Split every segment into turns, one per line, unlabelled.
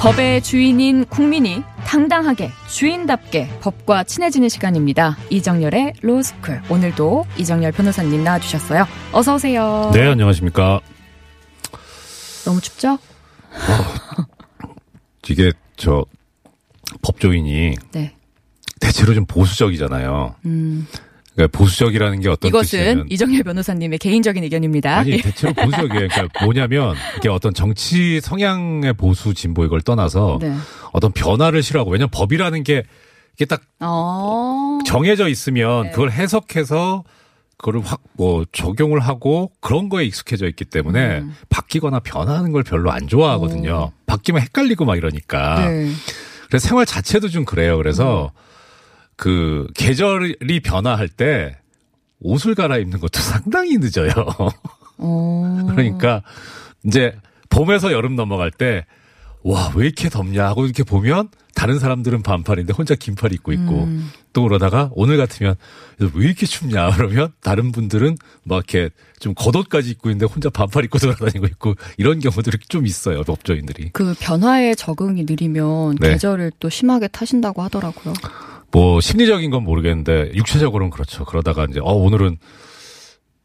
법의 주인인 국민이 당당하게 주인답게 법과 친해지는 시간입니다. 이정열의 로스쿨. 오늘도 이정열 변호사님 나와주셨어요. 어서 오세요.
네, 안녕하십니까.
너무 춥죠?
이게 저 법조인이
네.
대체로 좀 보수적이잖아요.
음,
그러니까 보수적이라는 게 어떤
이것은
뜻이냐면
이정열 변호사님의 개인적인 의견입니다.
아니
예.
대체로 보수적이에요. 그러니까 뭐냐면 이게 어떤 정치 성향의 보수 진보 이걸 떠나서
네.
어떤 변화를 싫어하고 왜냐면 법이라는 게 이게 딱
어.
정해져 있으면
네.
그걸 해석해서 그거를 확뭐 적용을 하고 그런 거에 익숙해져 있기 때문에
음.
바뀌거나 변하는 걸 별로 안 좋아하거든요. 바뀌면 헷갈리고 막 이러니까.
네.
그래서 생활 자체도 좀 그래요. 그래서 그 계절이 변화할 때 옷을 갈아입는 것도 상당히 늦어요.
어.
그러니까 이제 봄에서 여름 넘어갈 때 와, 왜 이렇게 덥냐 하고 이렇게 보면 다른 사람들은 반팔인데 혼자 긴팔 입고 있고
음.
또 그러다가 오늘 같으면 왜 이렇게 춥냐 그러면 다른 분들은 막 이렇게 좀 겉옷까지 입고 있는데 혼자 반팔 입고 돌아다니고 있고 이런 경우들이 좀 있어요. 법조인들이.
그 변화에 적응이 느리면
네.
계절을 또 심하게 타신다고 하더라고요.
뭐 심리적인 건 모르겠는데 육체적으로는 그렇죠. 그러다가 이제 어 오늘은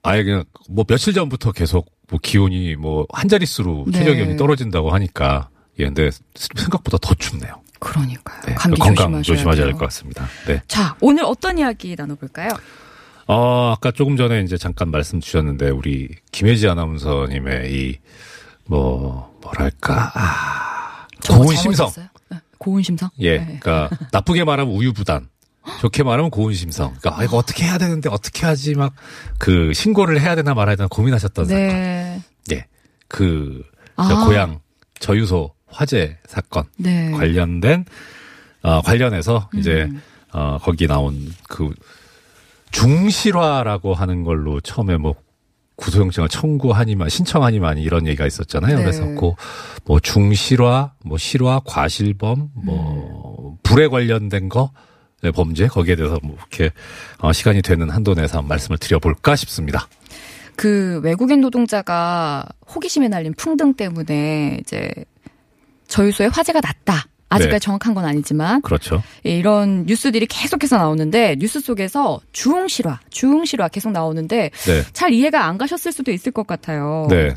아예 그냥 뭐 며칠 전부터 계속 뭐 기온이 뭐 한 자릿수로
네.
최저 기온이 떨어진다고 하니까 예 근데 생각보다 더 춥네요.
그러니까요.
네.
감기
건강
조심하셔야.
될 것 같습니다. 네.
자, 오늘 어떤 이야기 나눠볼까요?
어 아까 조금 전에 이제 잠깐 말씀 주셨는데 우리 김혜지 아나운서님의 이 뭐 뭐랄까 아 고운 심성?
네. 고운 심성?
예,
네.
그러니까 나쁘게 말하면 우유부단, 좋게 말하면 고운 심성. 그러니까 아, 이거 어떻게 해야 되는데 어떻게 하지 막 그 신고를 해야 되나 말아야 되나 고민하셨던 사건.
네.
예, 그
아.
저 고향 저유소 화재 사건
네.
관련된 어, 관련해서 이제
음.
어, 거기 나온 그 중실화라고 하는 걸로 처음에 뭐 구속영장을 청구하니만 신청하니만 이런 얘기가 있었잖아요.
네.
그래서 그뭐 중실화, 뭐 실화, 과실범, 뭐 불에 관련된 거 네, 범죄 거기에 대해서 뭐 이렇게 어, 시간이 되는 한도 내에서 말씀을 드려볼까 싶습니다.
그 외국인 노동자가 호기심에 날린 풍등 때문에 이제 저유소에 화재가 났다. 아직까지
네.
정확한 건 아니지만
그렇죠.
예, 이런 뉴스들이 계속해서 나오는데 뉴스 속에서 중실화, 중실화 계속 나오는데
네,
잘 이해가 안 가셨을 수도 있을 것 같아요.
네,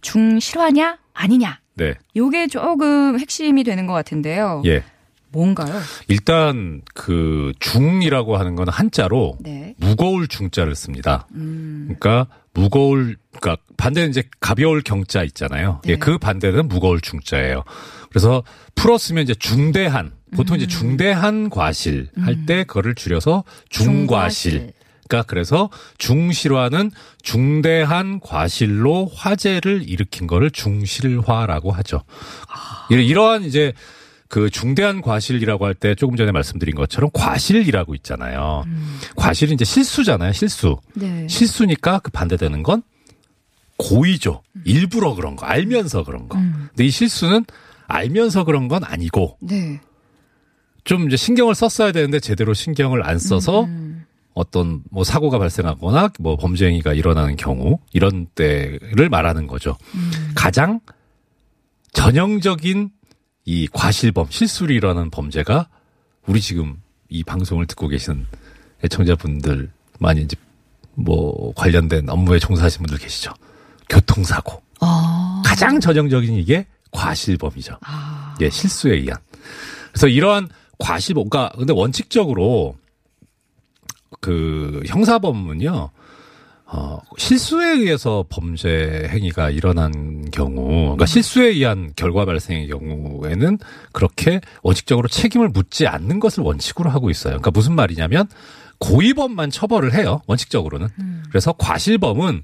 중실화냐 아니냐
네,
요게 조금 핵심이 되는 것 같은데요.
예.
뭔가요?
일단 그 중이라고 하는 건 한자로
네.
무거울 중자를 씁니다.
음,
그러니까 무거울 그러니까 반대는 이제 가벼울 경자 있잖아요.
네.
예, 그 반대는 무거울 중자예요. 그래서 풀었으면 이제 중대한 보통
음.
이제 중대한 과실 할때 그거를 줄여서 중과실. 그러니까 그래서 중실화는 중대한 과실로 화재를 일으킨 거를 중실화라고 하죠.
아.
이러- 이러한 이제 그 중대한 과실이라고 할 때 조금 전에 말씀드린 것처럼 과실이라고 있잖아요.
음.
과실이 이제 실수잖아요. 실수.
네.
실수니까 그 반대되는 건 고의죠. 일부러 그런 거, 알면서 그런 거.
음.
근데 이 실수는 알면서 그런 건 아니고
네.
좀 이제 신경을 썼어야 되는데 제대로 신경을 안 써서
음.
어떤 뭐 사고가 발생하거나 뭐 범죄 행위가 일어나는 경우 이런 때를 말하는 거죠.
음.
가장 전형적인 이 과실범, 실수를 일어나는 범죄가 우리 지금 이 방송을 듣고 계신 애청자분들 많이 이제 뭐 관련된 업무에 종사하시는 분들 계시죠. 교통사고.
아.
가장 전형적인 이게 과실범이죠.
아.
예, 실수에 의한. 그래서 이러한 과실범, 그러니까 근데 원칙적으로 그 형사범은요, 어, 실수에 의해서 범죄 행위가 일어난 경우, 그러니까 실수에 의한 결과 발생의 경우에는 그렇게 원칙적으로 책임을 묻지 않는 것을 원칙으로 하고 있어요. 그러니까 무슨 말이냐면 고의범만 처벌을 해요. 원칙적으로는. 그래서 과실범은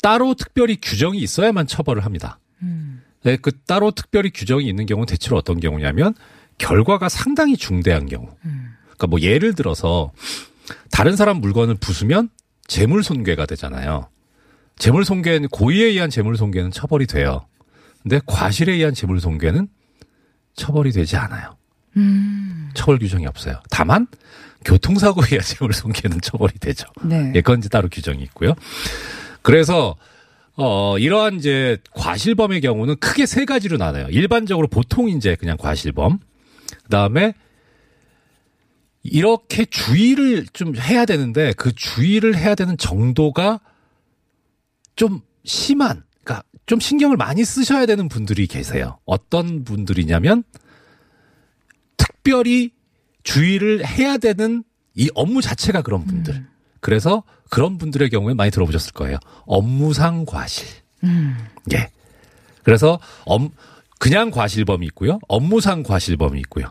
따로 특별히 규정이 있어야만 처벌을 합니다. 네, 그 따로 특별히 규정이 있는 경우는 대체로 어떤 경우냐면 결과가 상당히 중대한 경우. 그러니까 뭐 예를 들어서 다른 사람 물건을 부수면 재물 손괴가 되잖아요. 재물 손괴는 고의에 의한 재물 손괴는 처벌이 돼요. 근데 과실에 의한 재물 손괴는 처벌이 되지 않아요. 처벌 규정이 없어요. 다만 교통사고에 의한 재물 손괴는 처벌이 되죠.
네.
예, 그건 이제 따로 규정이 있고요. 그래서 어 이러한 이제 과실범의 경우는 크게 세 가지로 나눠요. 일반적으로 보통 이제 그냥 과실범. 그다음에 이렇게 주의를 좀 해야 되는데 그 주의를 해야 되는 정도가 좀 심한 그러니까 좀 신경을 많이 쓰셔야 되는 분들이 계세요. 어떤 분들이냐면 특별히 주의를 해야 되는 이 업무 자체가 그런 분들. 그래서 그런 분들의 경우에 많이 들어보셨을 거예요. 업무상 과실. 예. 그래서 업, 그냥 과실범이 있고요. 업무상 과실범이 있고요.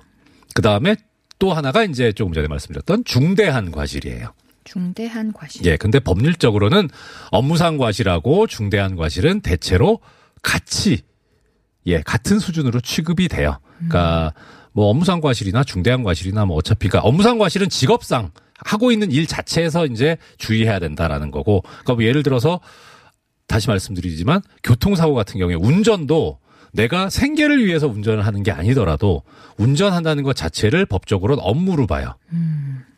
그 다음에 또 하나가 이제 조금 전에 말씀드렸던 중대한 과실이에요.
중대한 과실.
예. 근데 법률적으로는 업무상 과실하고 중대한 과실은 대체로 같이 예, 같은 수준으로 취급이 돼요. 그러니까 뭐 업무상 과실이나 중대한 과실이나 뭐 어차피가 업무상 과실은 직업상 하고 있는 일 자체에서 이제 주의해야 된다라는 거고. 그러니까 뭐 예를 들어서 다시 말씀드리지만 교통사고 같은 경우에 운전도 내가 생계를 위해서 운전을 하는 게 아니더라도 운전한다는 것 자체를 법적으로는 업무로 봐요.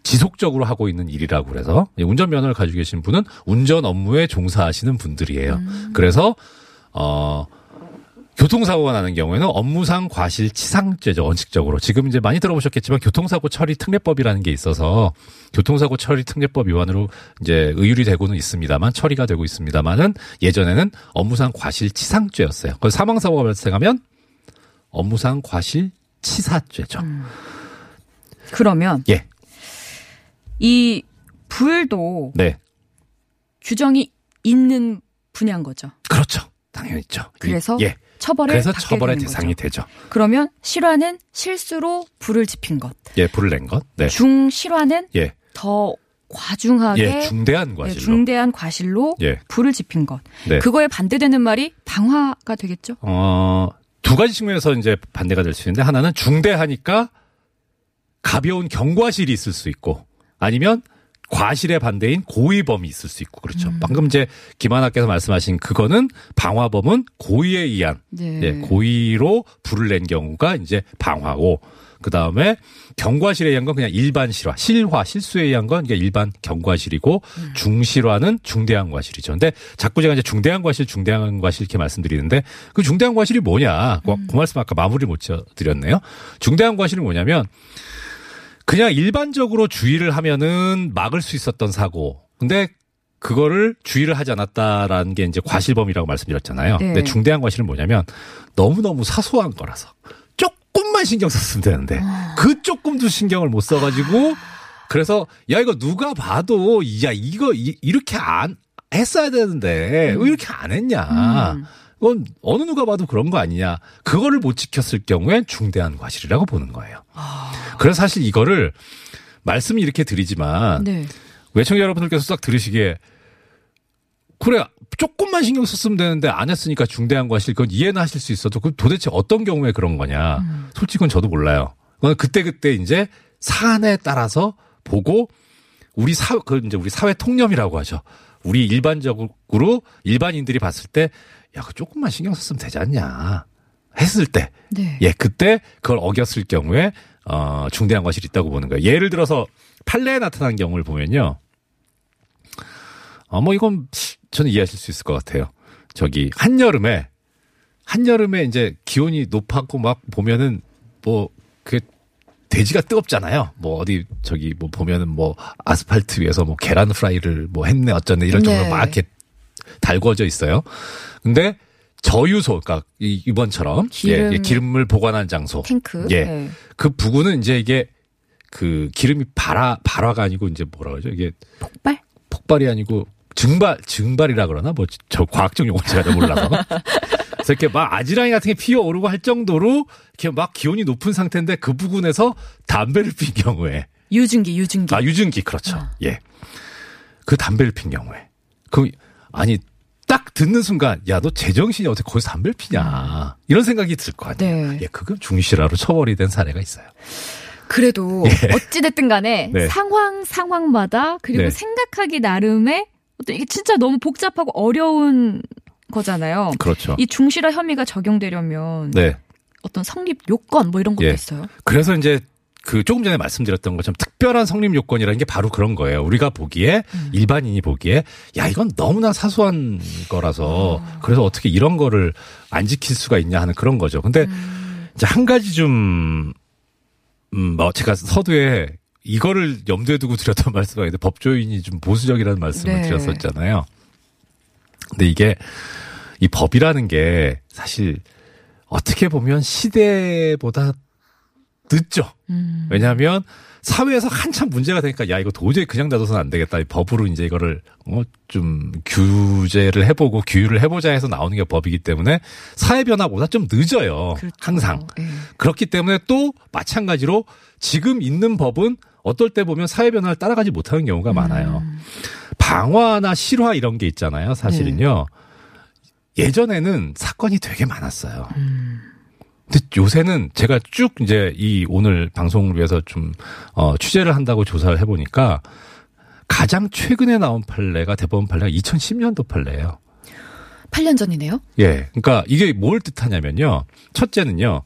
지속적으로 하고 있는 일이라고 그래서 운전면허를 가지고 계신 분은 운전 업무에 종사하시는 분들이에요. 그래서 어 교통사고가 나는 경우에는 업무상 과실치상죄죠 원칙적으로 지금 이제 많이 들어보셨겠지만 교통사고 처리 특례법이라는 게 있어서 교통사고 처리 특례법 위반으로 이제 의율이 되고는 있습니다만 처리가 되고 있습니다만은 예전에는 업무상 과실치상죄였어요. 그래서 사망사고가 발생하면 업무상 과실치사죄죠.
그러면
예,
이 불도
네,
규정이 있는 분야인 거죠.
그렇죠. 당연히 있죠.
그래서
예,
처벌을
그래서 처벌의 대상이
거죠.
되죠.
그러면 실화는 실수로 불을 지핀 것.
예, 불을 낸 것. 네,
중실화는
예,
더 과중하게
예, 중대한
예,
과실로.
중대한 과실로
예.
불을 지핀 것.
네.
그거에 반대되는 말이 방화가 되겠죠.
어, 두 가지 측면에서 이제 반대가 될 수 있는데 하나는 중대하니까 가벼운 경과실이 있을 수 있고 아니면 과실의 반대인 고의범이 있을 수 있고 그렇죠. 방금 이제 김하나께서 말씀하신 그거는 방화범은 고의에 의한
네.
예, 고의로 불을 낸 경우가 이제 방화고 그 다음에 경과실에 의한 건 그냥 일반 실화, 실화, 실수에 의한 건 그냥 일반 경과실이고 중실화는 중대한 과실이죠. 근데 자꾸 제가 이제 중대한 과실, 중대한 과실 이렇게 말씀드리는데 그 중대한 과실이 뭐냐? 그, 그 말씀 아까 마무리 못 드렸네요. 중대한 과실은 뭐냐면 그냥 일반적으로 주의를 하면은 막을 수 있었던 사고. 근데 그거를 주의를 하지 않았다라는 게 이제 과실범이라고 말씀드렸잖아요.
네.
근데 중대한 과실은 뭐냐면 너무너무 사소한 거라서 조금만 신경 썼으면 되는데 그 조금도 신경을 못 써가지고 그래서 야 이거 누가 봐도 야 이거 이, 이렇게 안 했어야 되는데 왜 이렇게 안 했냐.
음.
그건 어느 누가 봐도 그런 거 아니냐. 그거를 못 지켰을 경우엔 중대한 과실이라고 보는 거예요. 그래서 사실 이거를 말씀을 이렇게 드리지만
네.
외청자 여러분들께서 싹 들으시기에 그래 조금만 신경 썼으면 되는데 안 했으니까 중대한 과실 그건 이해는 하실 수 있어도 그 도대체 어떤 경우에 그런 거냐 솔직히 그건 저도 몰라요 그건 그때 그때 이제 사안에 따라서 보고 우리 사, 그 이제 우리 사회 통념이라고 하죠 우리 일반적으로 일반인들이 봤을 때 야, 그 조금만 신경 썼으면 되지 않냐 했을 때
네.
예, 그때 그걸 어겼을 경우에 어, 중대한 과실이 있다고 보는 거예요. 예를 들어서 판례에 나타난 경우를 보면요. 어, 뭐 이건 저는 이해하실 수 있을 것 같아요. 저기 한여름에 한여름에 이제 기온이 높았고 막 보면은 뭐 그 돼지가 뜨겁잖아요. 뭐 어디 저기 뭐 보면은 뭐 아스팔트 위에서 뭐 계란 프라이를 뭐 했네 어쩌네 정도로
네.
막 이렇게 달궈져 있어요. 근데 저유소, 그러니까 이- 이번처럼
기름.
예, 예, 기름을 보관한 장소,
탱크.
예,
네.
그 부근은 이제 이게 그 기름이 발화 발화가 아니고 이제 뭐라 그러죠? 이게
폭발?
폭발이 아니고 증발 증발이라 그러나 뭐 저 과학적 용어 제가 잘 몰라서 그래서 이렇게 막 아지랑이 같은 게 피어오르고 할 정도로 이렇게 막 기온이 높은 상태인데 그 부근에서 담배를 핀 경우에
유증기, 유증기.
아, 유증기, 그렇죠.
아.
예. 그 담배를 핀 경우에. 그, 아니, 딱 듣는 순간, 야, 너 제정신이 어떻게 거기서 담배를 피냐. 이런 생각이 들 거 아니에요.
네.
예, 그건 중실화로 처벌이 된 사례가 있어요.
그래도 어찌됐든 간에
네.
상황 상황마다 그리고
네.
생각하기 나름의 어떤 이게 진짜 너무 복잡하고 어려운 거잖아요.
그렇죠.
이 중실화 혐의가 적용되려면
네.
어떤 성립 요건 뭐 이런 것도
예.
있어요.
그래서 이제 그 조금 전에 말씀드렸던 것처럼 특별한 성립 요건이라는 게 바로 그런 거예요. 우리가 보기에 일반인이 보기에 야 이건 너무나 사소한 거라서 그래서 어떻게 이런 거를 안 지킬 수가 있냐 하는 그런 거죠. 근데 이제 한 가지 좀 음, 뭐 제가 서두에 이거를 염두에 두고 드렸던 말씀이 있는데 법조인이 좀 보수적이라는 말씀을
네.
드렸었잖아요. 근데 이게 이 법이라는 게 사실 어떻게 보면 시대보다 늦죠.
음.
왜냐하면 사회에서 한참 문제가 되니까 야 이거 도저히 그냥 놔둬서는 안 되겠다. 이 법으로 이제 이거를 어좀 규제를 해보고 규율을 해보자 해서 나오는 게 법이기 때문에 사회 변화보다 좀 늦어요.
그렇죠.
항상
예.
그렇기 때문에 또 마찬가지로 지금 있는 법은 어떨 때 보면 사회 변화를 따라가지 못하는 경우가 많아요.
음.
방화나 실화 이런 게 있잖아요. 사실은요. 예전에는 사건이 되게 많았어요. 근데 요새는 제가 쭉 이제 이 오늘 방송을 위해서 좀, 어, 취재를 한다고 조사를 해보니까 가장 최근에 나온 판례가 대법원 판례가 2010년도 판례예요.
8년 전이네요.
예. 그러니까 이게 뭘 뜻하냐면요. 첫째는요.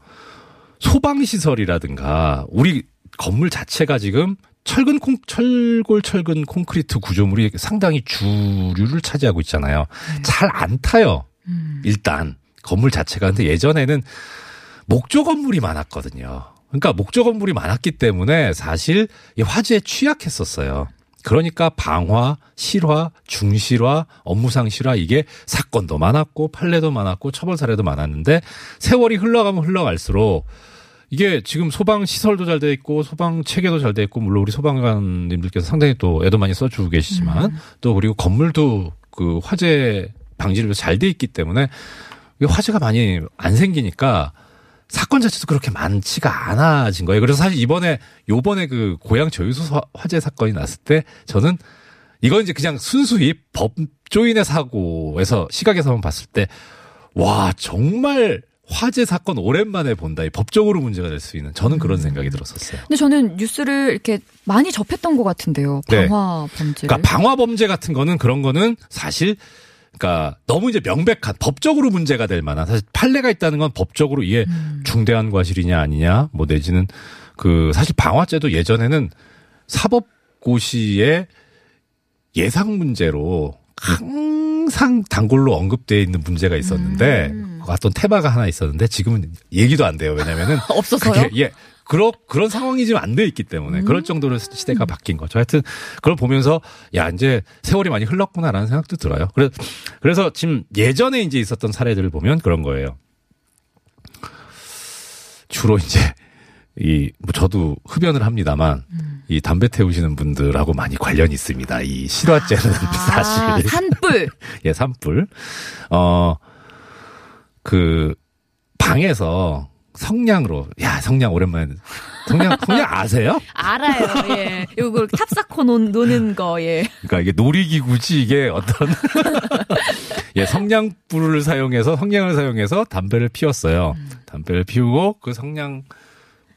소방시설이라든가 우리 건물 자체가 지금 철근 콩, 철골 철근 콘크리트 구조물이 상당히 주류를 차지하고 있잖아요. 잘안 타요. 일단 건물 자체가 근데 예전에는 목조 건물이 많았거든요. 그러니까 목조 건물이 많았기 때문에 사실 이 화재에 취약했었어요. 그러니까 방화, 실화, 중실화, 업무상 실화 이게 사건도 많았고 판례도 많았고 처벌 사례도 많았는데 세월이 흘러가면 흘러갈수록 이게 지금 소방 시설도 잘 돼 있고 소방 체계도 잘 돼 있고 물론 우리 소방관님들께서 상당히 또 애도 많이 써주고 계시지만 또 그리고 건물도 그 화재 방지를 잘 돼 있기 때문에 화재가 많이 안 생기니까 사건 자체도 그렇게 많지가 않아진 거예요. 그래서 사실 이번에 요번에 그 고향 저유소 사- 화재 사건이 났을 때 저는 이건 이제 그냥 순수히 법조인의 사고에서 시각에서만 봤을 때 와 정말 화재 사건 오랜만에 본다. 이 법적으로 문제가 될 수 있는 저는 그런 생각이 들었었어요.
근데 저는 뉴스를 이렇게 많이 접했던 것 같은데요.
네.
방화 범죄를.
그러니까 방화 범죄 같은 거는 그런 거는 사실 그러니까 너무 이제 명백한 법적으로 문제가 될 만한 사실 판례가 있다는 건 법적으로 이게 중대한 과실이냐 아니냐 뭐 내지는 그 사실 방화죄도 예전에는 사법고시의 예상 문제로 항상 단골로 언급되어 있는 문제가 있었는데 어떤 테마가 하나 있었는데 지금은 얘기도 안 돼요. 왜냐면은
없어서요?
그게 예. 그런 그런 상황이 지금 안 돼 있기 때문에 그럴 정도로 시대가 바뀐 거죠. 하여튼 그걸 보면서 야 이제 세월이 많이 흘렀구나라는 생각도 들어요. 그래서 그래서 지금 예전에 이제 있었던 사례들을 보면 그런 거예요. 주로 이제 이 뭐 저도 흡연을 합니다만 이 담배 태우시는 분들하고 많이 관련이 있습니다. 이 실화죄는
아,
사실
산불.
예, 산불. 어, 그, 방에서 성냥으로, 야, 성냥 오랜만에, 성냥, 성냥 아세요?
알아요. 예. 요거 탑 쌓고 노, 노는 거. 예.
그러니까 이게 놀이기구지 이게 어떤, 예, 성냥불을 사용해서, 성냥을 사용해서 담배를 피웠어요. 담배를 피우고 그 성냥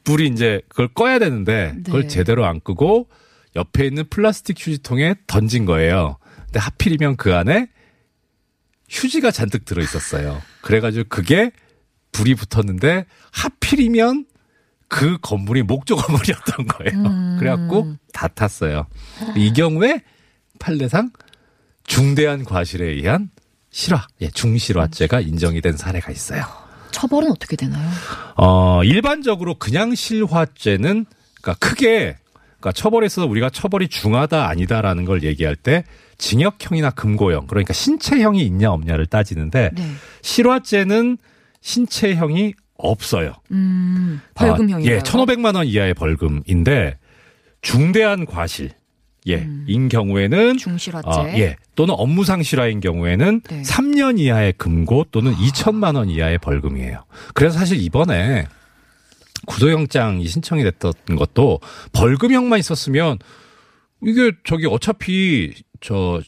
불이 이제 그걸 꺼야 되는데 그걸
네.
제대로 안 끄고 옆에 있는 플라스틱 휴지통에 던진 거예요. 근데 하필이면 그 안에 휴지가 잔뜩 들어 있었어요. 그래가지고 그게 불이 붙었는데 하필이면 그 건물이 목조 건물이었던 거예요. 그래갖고 다 탔어요. 이 경우에 판례상 중대한 과실에 의한 실화, 예, 중실화죄가 인정이 된 사례가 있어요.
처벌은 어떻게 되나요?
어, 일반적으로 그냥 실화죄는 그러니까 크게 그러니까 처벌에 있어서 우리가 처벌이 중하다 아니다라는 걸 얘기할 때 징역형이나 금고형 그러니까 신체형이 있냐 없냐를 따지는데
네.
실화죄는 신체형이 없어요.
음, 벌금형이요.
아, 예, 1,500만 원 이하의 벌금인데 중대한 과실 예, 인 경우에는
중실화죄.
어, 예. 또는 업무상 실화인 경우에는
네.
3년 이하의 금고 또는 2천만 원 이하의 벌금이에요. 그래서 사실 이번에 구속영장이 신청이 됐던 것도 벌금형만 있었으면 이게 저기 어차피 저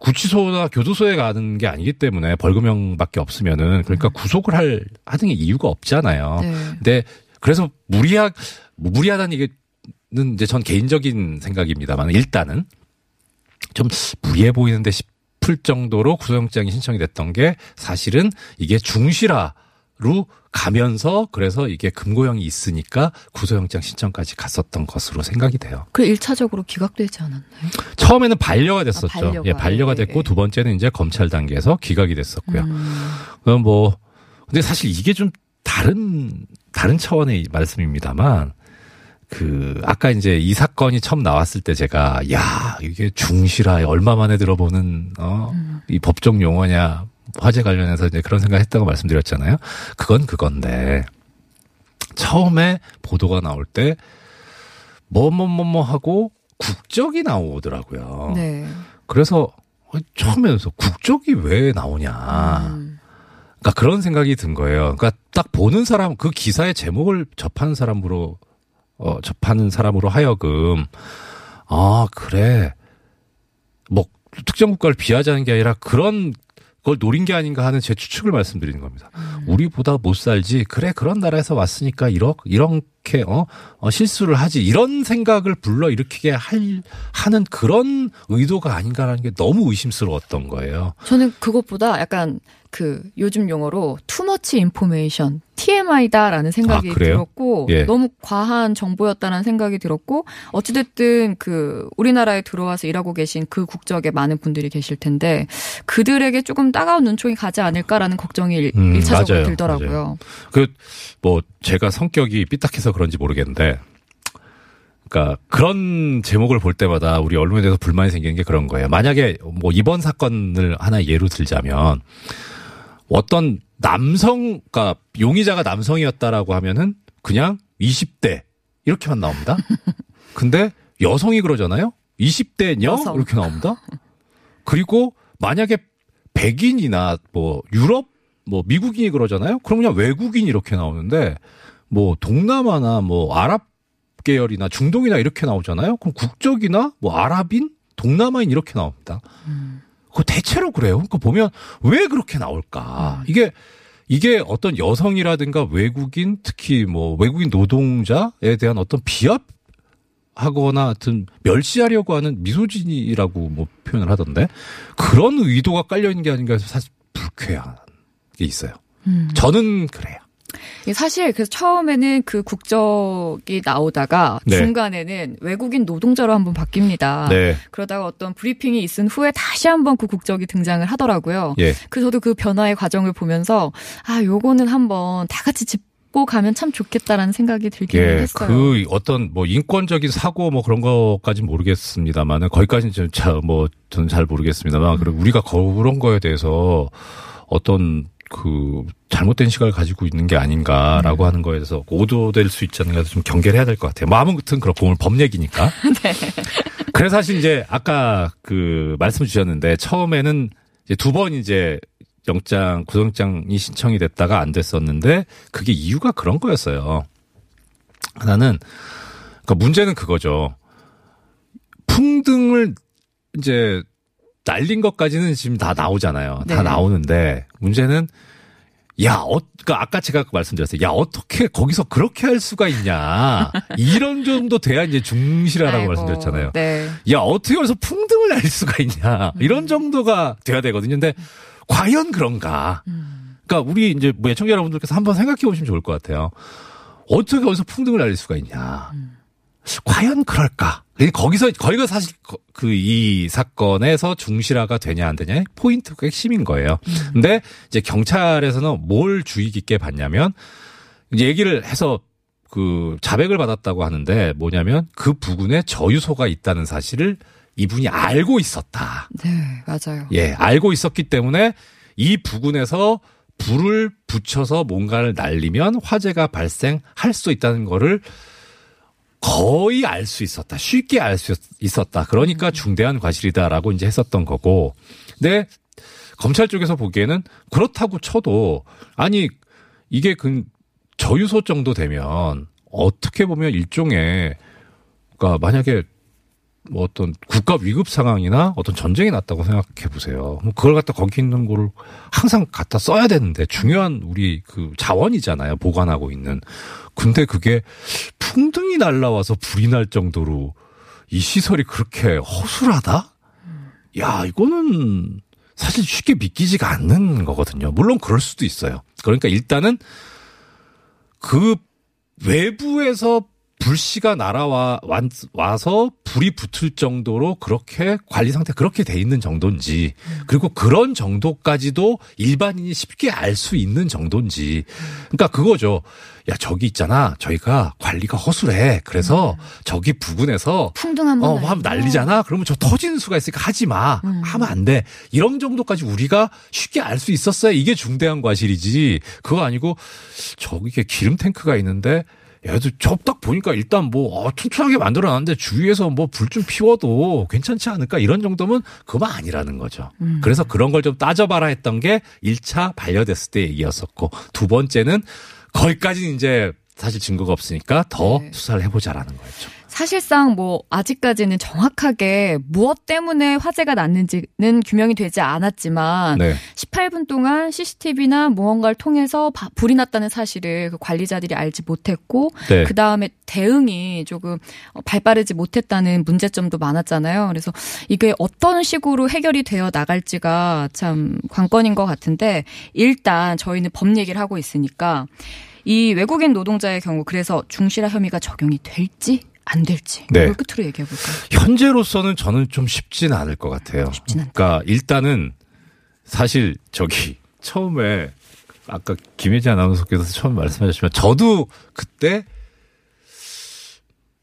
구치소나 교도소에 가는 게 아니기 때문에 벌금형밖에 없으면은 그러니까 구속을 할 하는 게 이유가 없잖아요.
네.
근데 그래서 무리하 뭐 무리하다는 얘기는 이제 전 개인적인 생각입니다만 일단은 좀 무리해 보이는데 싶을 정도로 구속영장이 신청이 됐던 게 사실은 이게 중실화로 가면서 그래서 이게 금고형이 있으니까 구속영장 신청까지 갔었던 것으로 생각이 돼요.
그 1차적으로 기각되지 않았나요?
처음에는 반려가 됐었죠.
아, 반려가.
예, 반려가
예,
됐고
예.
두 번째는 이제 검찰 단계에서 기각이 됐었고요.
음.
그럼 뭐 근데 사실 이게 좀 다른 다른 차원의 말씀입니다만 그 아까 이제 이 사건이 처음 나왔을 때 제가 야 이게 중실화 얼마 만에 들어보는 어이 법적 용어냐 화재 관련해서 이제 그런 생각 했다고 말씀드렸잖아요. 그건 그건데 처음에 보도가 나올 때 뭐 뭐 뭐 뭐 하고 국적이 나오더라고요.
네.
그래서 어, 처음에서 국적이 왜 나오냐.
음.
그러니까 그런 생각이 든 거예요. 그러니까 딱 보는 사람 그 기사의 제목을 접하는 사람으로 어 접하는 사람으로 하여금 아 그래 뭐 특정 국가를 비하자는 게 아니라 그런 걸 노린 게 아닌가 하는 제 추측을 말씀드리는 겁니다. 우리보다 못 살지 그래 그런 나라에서 왔으니까 이렇 이 렇게 어, 어 실수를 하지 이런 생각을 불러 일으키게 할 하는 그런 의도가 아닌가라는 게 너무 의심스러웠던 거예요.
저는 그것보다 약간 그 요즘 용어로 투머치 인포메이션 TMI다라는 생각이
아?
들었고
예.
너무 과한 정보였다는 생각이 들었고 어찌됐든 그 우리나라에 들어와서 일하고 계신 그 국적의 많은 분들이 계실 텐데 그들에게 조금 따가운 눈총이 가지 않을까라는 걱정이 일-
음,
일차적으로. 들더라고요.
그 뭐 제가 성격이 삐딱해서 그런지 모르겠는데 그러니까 그런 제목을 볼 때마다 우리 언론에 대해서 불만이 생기는 게 그런 거예요. 만약에 뭐 이번 사건을 하나 예로 들자면 어떤 남성 그러니까 용의자가 남성이었다라고 하면은 그냥 20대 이렇게만 나옵니다. 근데 여성이 그러잖아요. 20대녀
여성.
이렇게 나옵니다. 그리고 만약에 백인이나 뭐 유럽 뭐 미국인이 그러잖아요. 그럼 그냥 외국인 이렇게 나오는데 뭐 동남아나 뭐 아랍 계열이나 중동이나 이렇게 나오잖아요. 그럼 국적이나 뭐 아랍인, 동남아인 이렇게 나옵니다. 그 대체로 그래요. 그러니까 보면 왜 그렇게 나올까? 이게 이게 어떤 여성이라든가 외국인 특히 뭐 외국인 노동자에 대한 어떤 비합 하거나 하여튼 멸시하려고 하는 미소진이라고 뭐 표현을 하던데 그런 의도가 깔려 있는 게 아닌가 해서 사실 불쾌한 게 있어요. 저는 그래요.
사실 그래서 처음에는 그 국적이 나오다가
네.
중간에는 외국인 노동자로 한번 바뀝니다.
네.
그러다가 어떤 브리핑이 있은 후에 다시 한번 그 국적이 등장을 하더라고요.
예.
그 저도 그 변화의 과정을 보면서 아 요거는 한번 다 같이 짚고 가면 참 좋겠다라는 생각이 들긴
예,
했어요.
그 어떤 뭐 인권적인 사고 뭐 그런 거까지는 모르겠습니다만은 거기까지는 좀 잘, 뭐 저는 잘 모르겠습니다만 그리고 우리가 그런 거에 대해서 어떤 그 잘못된 시각을 가지고 있는 게 아닌가라고 하는 거에 대해서 오도될 수 있지 않는가 해서 좀 경계를 해야 될 것 같아요. 뭐 아무튼 그렇고 오늘 법 얘기니까. 그래서 사실 이제 아까 그 말씀 주셨는데 처음에는 이제 두번 이제 영장 구속영장이 신청이 됐다가 안 됐었는데 그게 이유가 그런 거였어요. 하나는 그러니까 문제는 그거죠. 풍등을 이제 날린 것까지는 지금 다 나오잖아요. 다
네.
나오는데 문제는 야, 어, 그러니까 아까 제가 그 말씀드렸어요. 야, 어떻게 거기서 그렇게 할 수가 있냐. 이런 정도 돼야 이제 중실화라고
아이고,
말씀드렸잖아요.
네.
야, 어떻게 여기서 풍등을 날릴 수가 있냐. 이런 정도가 돼야 되거든요. 근데 과연 그런가. 그러니까 우리 이제 뭐 애청자 여러분들께서 한번 생각해 보시면 좋을 것 같아요. 어떻게 여기서 풍등을 날릴 수가 있냐. 과연 그럴까? 근데 거기서 거기가 사실 그 이 사건에서 중실화가 되냐 안 되냐의 포인트 가 핵심인 거예요. 근데 이제 경찰에서는 뭘 주의 깊게 봤냐면 얘기를 해서 그 자백을 받았다고 하는데 뭐냐면 그 부근에 저유소가 있다는 사실을 이분이 알고 있었다.
네, 맞아요.
예, 알고 있었기 때문에 이 부근에서 불을 붙여서 뭔가를 날리면 화재가 발생할 수 있다는 거를 거의 알 수 있었다. 쉽게 알 수 있었다. 그러니까 중대한 과실이다라고 이제 했었던 거고. 근데 검찰 쪽에서 보기에는 그렇다고 쳐도 아니 이게 그 저유소 정도 되면 어떻게 보면 일종의 그러니까 만약에 뭐 어떤 국가 위급 상황이나 어떤 전쟁이 났다고 생각해 보세요. 뭐 그걸 갖다 거기 있는 거를 항상 갖다 써야 되는데 중요한 우리 그 자원이잖아요. 보관하고 있는. 근데 그게 풍등이 날라와서 불이 날 정도로 이 시설이 그렇게 허술하다? 야, 이거는 사실 쉽게 믿기지가 않는 거거든요. 물론 그럴 수도 있어요. 그러니까 일단은 그 외부에서 불씨가 날아와 와서 불이 붙을 정도로 그렇게 관리 상태 그렇게 돼 있는 정도인지 그리고 그런 정도까지도 일반인이 쉽게 알 수 있는 정도인지 그러니까 그거죠. 야 저기 있잖아. 저희가 관리가 허술해. 그래서 저기 부근에서
풍등 한번
어, 하면 난리잖아. 그러면 저 터지는 수가 있으니까 하지 마. 하면 안 돼. 이런 정도까지 우리가 쉽게 알 수 있었어야 이게 중대한 과실이지. 그거 아니고 저기 기름 탱크가 있는데 얘도 저딱 보니까 일단 뭐 어, 튼튼하게 만들어놨는데 주위에서 뭐 불 좀 피워도 괜찮지 않을까 이런 정도면 그만 아니라는 거죠. 그래서 그런 걸 좀 따져봐라 했던 게 1차 반려됐을 때 얘기였었고 두 번째는 거기까지는 이제 사실 증거가 없으니까 더
네.
수사를 해보자라는 거였죠.
사실상 뭐 아직까지는 정확하게 무엇 때문에 화재가 났는지는 규명이 되지 않았지만
네.
18분 동안 CCTV나 무언가를 통해서 바- 불이 났다는 사실을 그 관리자들이 알지 못했고
네.
그 다음에 대응이 조금 어, 발빠르지 못했다는 문제점도 많았잖아요. 그래서 이게 어떤 식으로 해결이 되어 나갈지가 참 관건인 것 같은데 일단 저희는 법 얘기를 하고 있으니까 이 외국인 노동자의 경우 그래서 중실화 혐의가 적용이 될지 안 될지
네.
이걸 끝으로 얘기해 볼까요?
현재로서는 저는 좀 쉽진 않을 것 같아요.
쉽진 않다.
그러니까 일단은 사실 저기 처음에 아까 김혜지 아나운서께서 처음 말씀하셨지만 저도 그때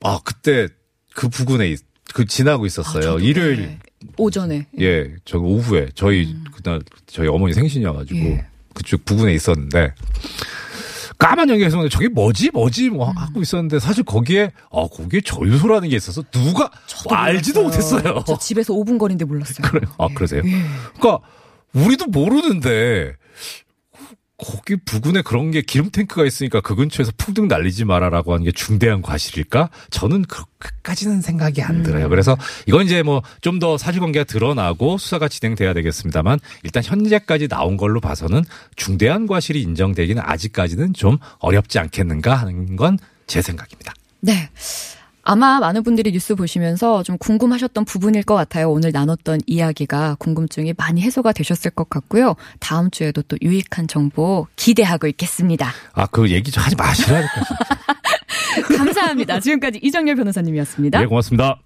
아 그때 그 부근에 있- 그 지나고 있었어요.
아,
일요일
네. 오전에
예, 저 오후에 저희 그날 저희 어머니 생신이어가지고
예.
그쪽 부근에 있었는데 까만 연기에서 저게 뭐지 뭐지 뭐
음.
하고 있었는데 사실 거기에 아 거기에 저유소라는 게 있어서 누가
저도
알지도
몰랐어요.
못했어요.
저 집에서 5분 거리인데 몰랐어요.
그래 아 그러세요?
예.
그러니까 우리도 모르는데 거기 부근에 그런 게 기름 탱크가 있으니까 그 근처에서 풍등 날리지 마라라고 하는 게 중대한 과실일까? 저는 그까지는 생각이 안 들어요. 그래서 이건 이제 뭐 좀 더 사실관계가 드러나고 수사가 진행돼야 되겠습니다만 일단 현재까지 나온 걸로 봐서는 중대한 과실이 인정되기는 아직까지는 좀 어렵지 않겠는가 하는 건 제 생각입니다.
네. 아마 많은 분들이 뉴스 보시면서 좀 궁금하셨던 부분일 것 같아요. 오늘 나눴던 이야기가 궁금증이 많이 해소가 되셨을 것 같고요. 다음 주에도 또 유익한 정보 기대하고 있겠습니다.
아 그 얘기 좀 하지 마시라니까.
감사합니다. 지금까지 이정열 변호사님이었습니다.
네 고맙습니다.